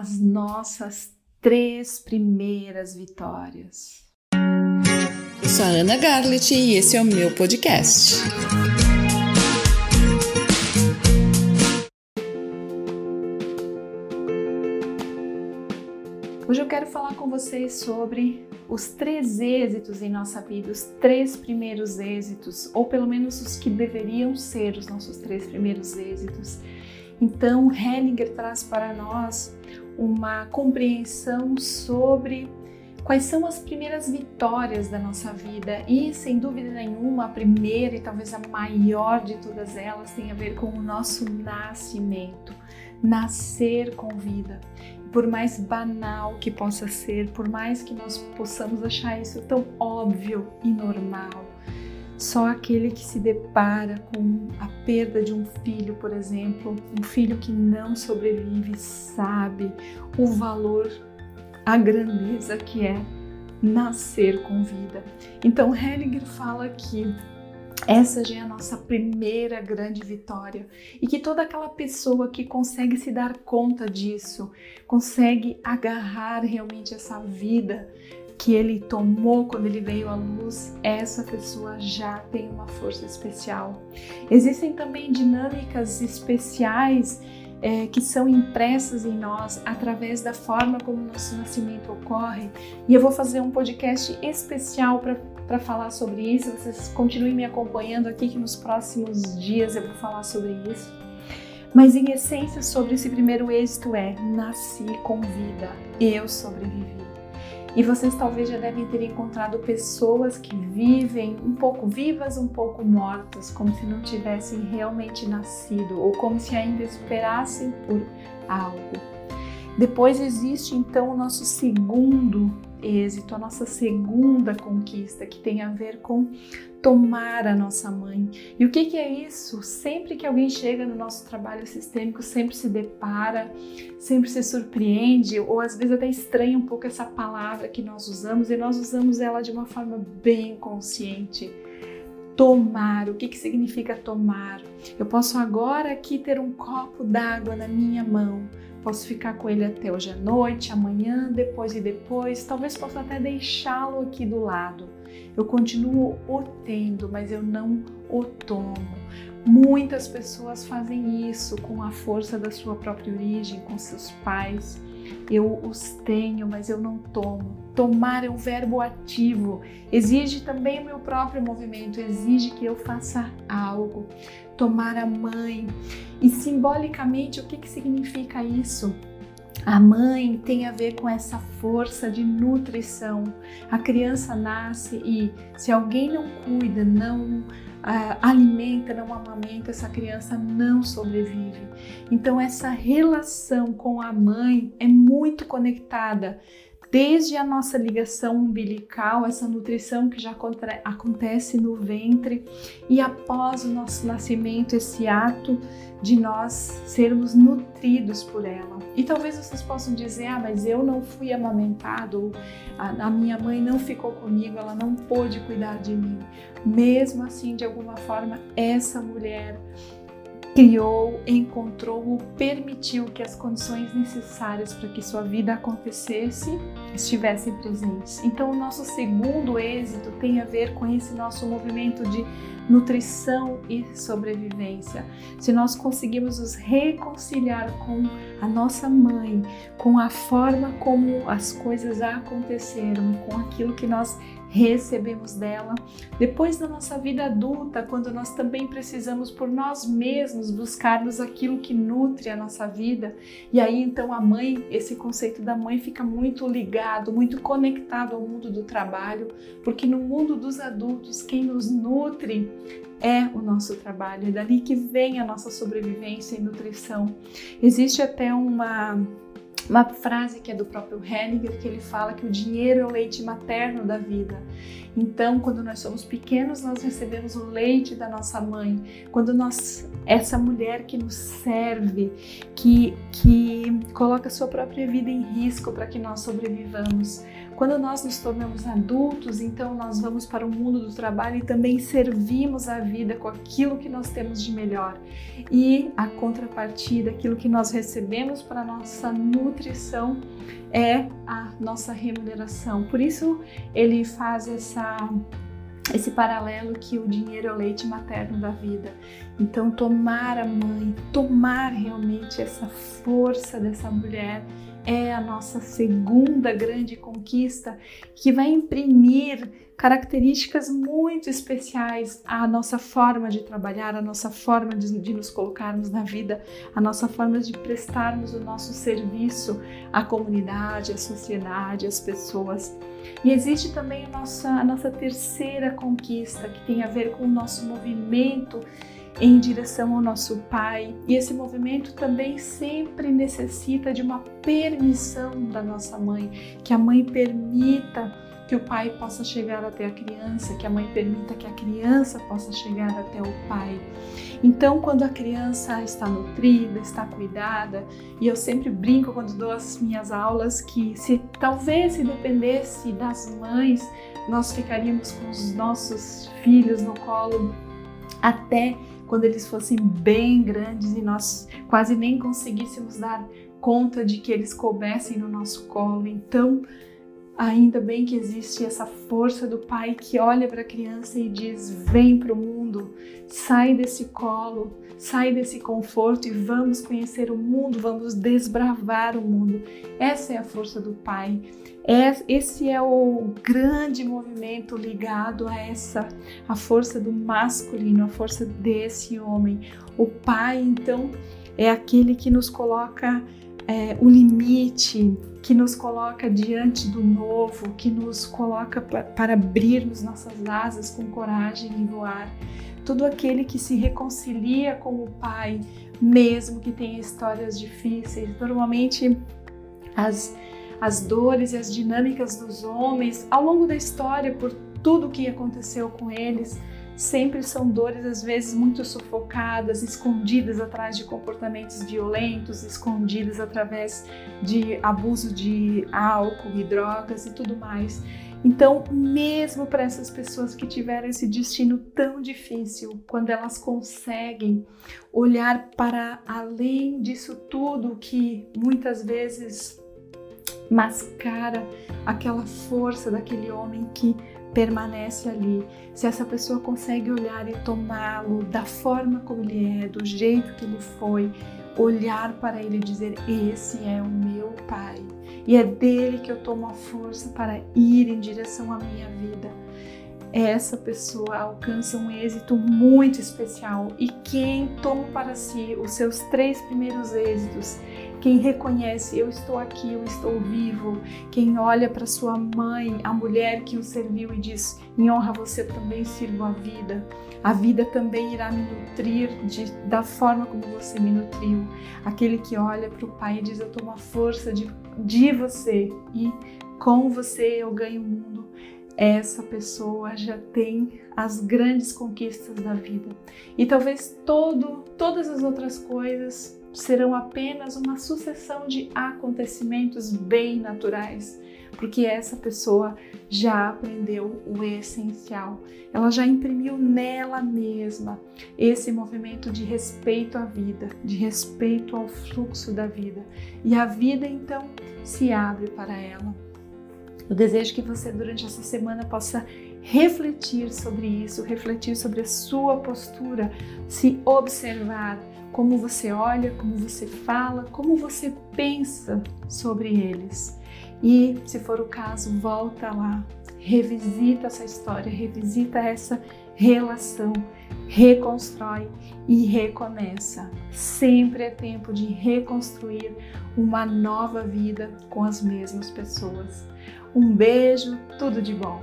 as nossas três primeiras vitórias. Eu sou a Ana Garlet e esse é o meu podcast. Hoje eu quero falar com vocês sobre os três êxitos em nossa vida, os três primeiros êxitos, ou pelo menos os que deveriam ser os nossos três primeiros êxitos. Então, Hellinger traz para nós uma compreensão sobre quais são as primeiras vitórias da nossa vida. E, sem dúvida nenhuma, a primeira e talvez a maior de todas elas tem a ver com o nosso nascimento, nascer com vida. Por mais banal que possa ser, por mais que nós possamos achar isso tão óbvio e normal, só aquele que se depara com a perda de um filho, por exemplo, um filho que não sobrevive, sabe o valor, a grandeza que é nascer com vida. Então, Hellinger fala que essa já é a nossa primeira grande vitória e que toda aquela pessoa que consegue se dar conta disso, consegue agarrar realmente essa vida que ele tomou quando ele veio à luz, essa pessoa já tem uma força especial. Existem também dinâmicas especiais é, que são impressas em nós através da forma como nosso nascimento ocorre. E eu vou fazer um podcast especial para falar sobre isso. Vocês continuem me acompanhando aqui, que nos próximos dias eu vou falar sobre isso. Mas em essência, sobre esse primeiro êxito é: nasci com vida, eu sobrevivi. E vocês talvez já devem ter encontrado pessoas que vivem um pouco vivas, um pouco mortas, como se não tivessem realmente nascido ou como se ainda esperassem por algo. Depois existe então o nosso segundo êxito, a nossa segunda conquista, que tem a ver com tomar a nossa mãe. E o que, que, é isso? Sempre que alguém chega no nosso trabalho sistêmico, sempre se depara, sempre se surpreende, ou às vezes até estranha um pouco essa palavra que nós usamos, e nós usamos ela de uma forma bem consciente. Tomar, o que, que significa tomar? Eu posso agora aqui ter um copo d'água na minha mão, Posso ficar com ele até hoje à noite, amanhã, depois e depois. Talvez possa até deixá-lo aqui do lado. Eu continuo o tendo, mas eu não o tomo. Muitas pessoas fazem isso com a força da sua própria origem, com seus pais. Eu os tenho, mas eu não tomo. Tomar é um verbo ativo, exige também o meu próprio movimento, exige que eu faça algo tomar a mãe. E simbolicamente, o que, que significa isso? A mãe tem a ver com essa força de nutrição. A criança nasce e se alguém não cuida, não uh, alimenta, não amamenta, essa criança não sobrevive. Então, essa relação com a mãe é muito conectada desde a nossa ligação umbilical, essa nutrição que já acontece no ventre e após o nosso nascimento, esse ato de nós sermos nutridos por ela. E talvez vocês possam dizer: ah, mas eu não fui amamentado, a, a minha mãe não ficou comigo, ela não pôde cuidar de mim. Mesmo assim, de alguma forma, essa mulher criou, encontrou ou permitiu que as condições necessárias para que sua vida acontecesse estivessem presentes. Então, o nosso segundo êxito tem a ver com esse nosso movimento de nutrição e sobrevivência. Se nós conseguirmos nos reconciliar com a nossa mãe, com a forma como as coisas aconteceram, com aquilo que nós recebemos dela. Depois da nossa vida adulta, quando nós também precisamos por nós mesmos buscarmos aquilo que nutre a nossa vida, e aí então a mãe, esse conceito da mãe fica muito ligado, muito conectado ao mundo do trabalho, porque no mundo dos adultos quem nos nutre é o nosso trabalho, é dali que vem a nossa sobrevivência e nutrição. Existe até uma uma frase que é do próprio Henniger, que ele fala que o dinheiro é o leite materno da vida. Então, quando nós somos pequenos, nós recebemos o leite da nossa mãe. Quando nós, essa mulher que nos serve, que, que coloca sua própria vida em risco para que nós sobrevivamos. Quando nós nos tornamos adultos, então nós vamos para o mundo do trabalho e também servimos a vida com aquilo que nós temos de melhor. E a contrapartida, aquilo que nós recebemos para nossa nutrição nutrição é a nossa remuneração. Por isso ele faz essa esse paralelo que o dinheiro é o leite materno da vida. Então, tomar a mãe, tomar realmente essa força dessa mulher é a nossa segunda grande conquista que vai imprimir características muito especiais à nossa forma de trabalhar, à nossa forma de, de, nos colocarmos na vida, à nossa forma de prestarmos o nosso serviço à comunidade, à sociedade, às pessoas. E existe também a nossa, a nossa terceira conquista, que tem a ver com o nosso movimento em direção ao nosso Pai. E esse movimento também sempre necessita de uma permissão da nossa mãe, que a mãe permita que o pai possa chegar até a criança, que a mãe permita que a criança possa chegar até o pai. Então, quando a criança está nutrida, está cuidada, e eu sempre brinco quando dou as minhas aulas que se talvez se dependesse das mães, nós ficaríamos com os nossos filhos no colo até quando eles fossem bem grandes e nós quase nem conseguíssemos dar conta de que eles coubessem no nosso colo. Então, ainda bem que existe essa força do pai que olha para a criança e diz: "Vem para o mundo, sai desse colo, sai desse conforto e vamos conhecer o mundo, vamos desbravar o mundo". Essa é a força do pai. É, esse é o grande movimento ligado a essa, a força do masculino, a força desse homem. O pai, então, é aquele que nos coloca é, o limite, que nos coloca diante do novo, que nos coloca para abrirmos nossas asas com coragem e voar. Todo aquele que se reconcilia com o Pai, mesmo que tenha histórias difíceis. Normalmente, as as dores e as dinâmicas dos homens ao longo da história, por tudo o que aconteceu com eles, sempre são dores às vezes muito sufocadas, escondidas atrás de comportamentos violentos, escondidas através de abuso de álcool e drogas e tudo mais. Então, mesmo para essas pessoas que tiveram esse destino tão difícil, quando elas conseguem olhar para além disso tudo que muitas vezes mascara aquela força daquele homem que permanece ali. Se essa pessoa consegue olhar e tomá-lo da forma como ele é, do jeito que ele foi, olhar para ele e dizer: Esse é o meu Pai, e é dele que eu tomo a força para ir em direção à minha vida. Essa pessoa alcança um êxito muito especial e quem toma para si os seus três primeiros êxitos quem reconhece eu estou aqui, eu estou vivo, quem olha para sua mãe, a mulher que o serviu e diz: em honra você também sirvo a vida. A vida também irá me nutrir de, da forma como você me nutriu. Aquele que olha para o Pai e diz: Eu tomo a força de, de você e com você eu ganho o mundo. Essa pessoa já tem as grandes conquistas da vida. E talvez todo, todas as outras coisas serão apenas uma sucessão de acontecimentos bem naturais, porque essa pessoa já aprendeu o essencial, ela já imprimiu nela mesma esse movimento de respeito à vida, de respeito ao fluxo da vida, e a vida então se abre para ela. Eu desejo que você durante essa semana possa refletir sobre isso, refletir sobre a sua postura, se observar como você olha, como você fala, como você pensa sobre eles. E, se for o caso, volta lá, revisita essa história, revisita essa relação, reconstrói e recomeça. Sempre é tempo de reconstruir uma nova vida com as mesmas pessoas. Um beijo, tudo de bom!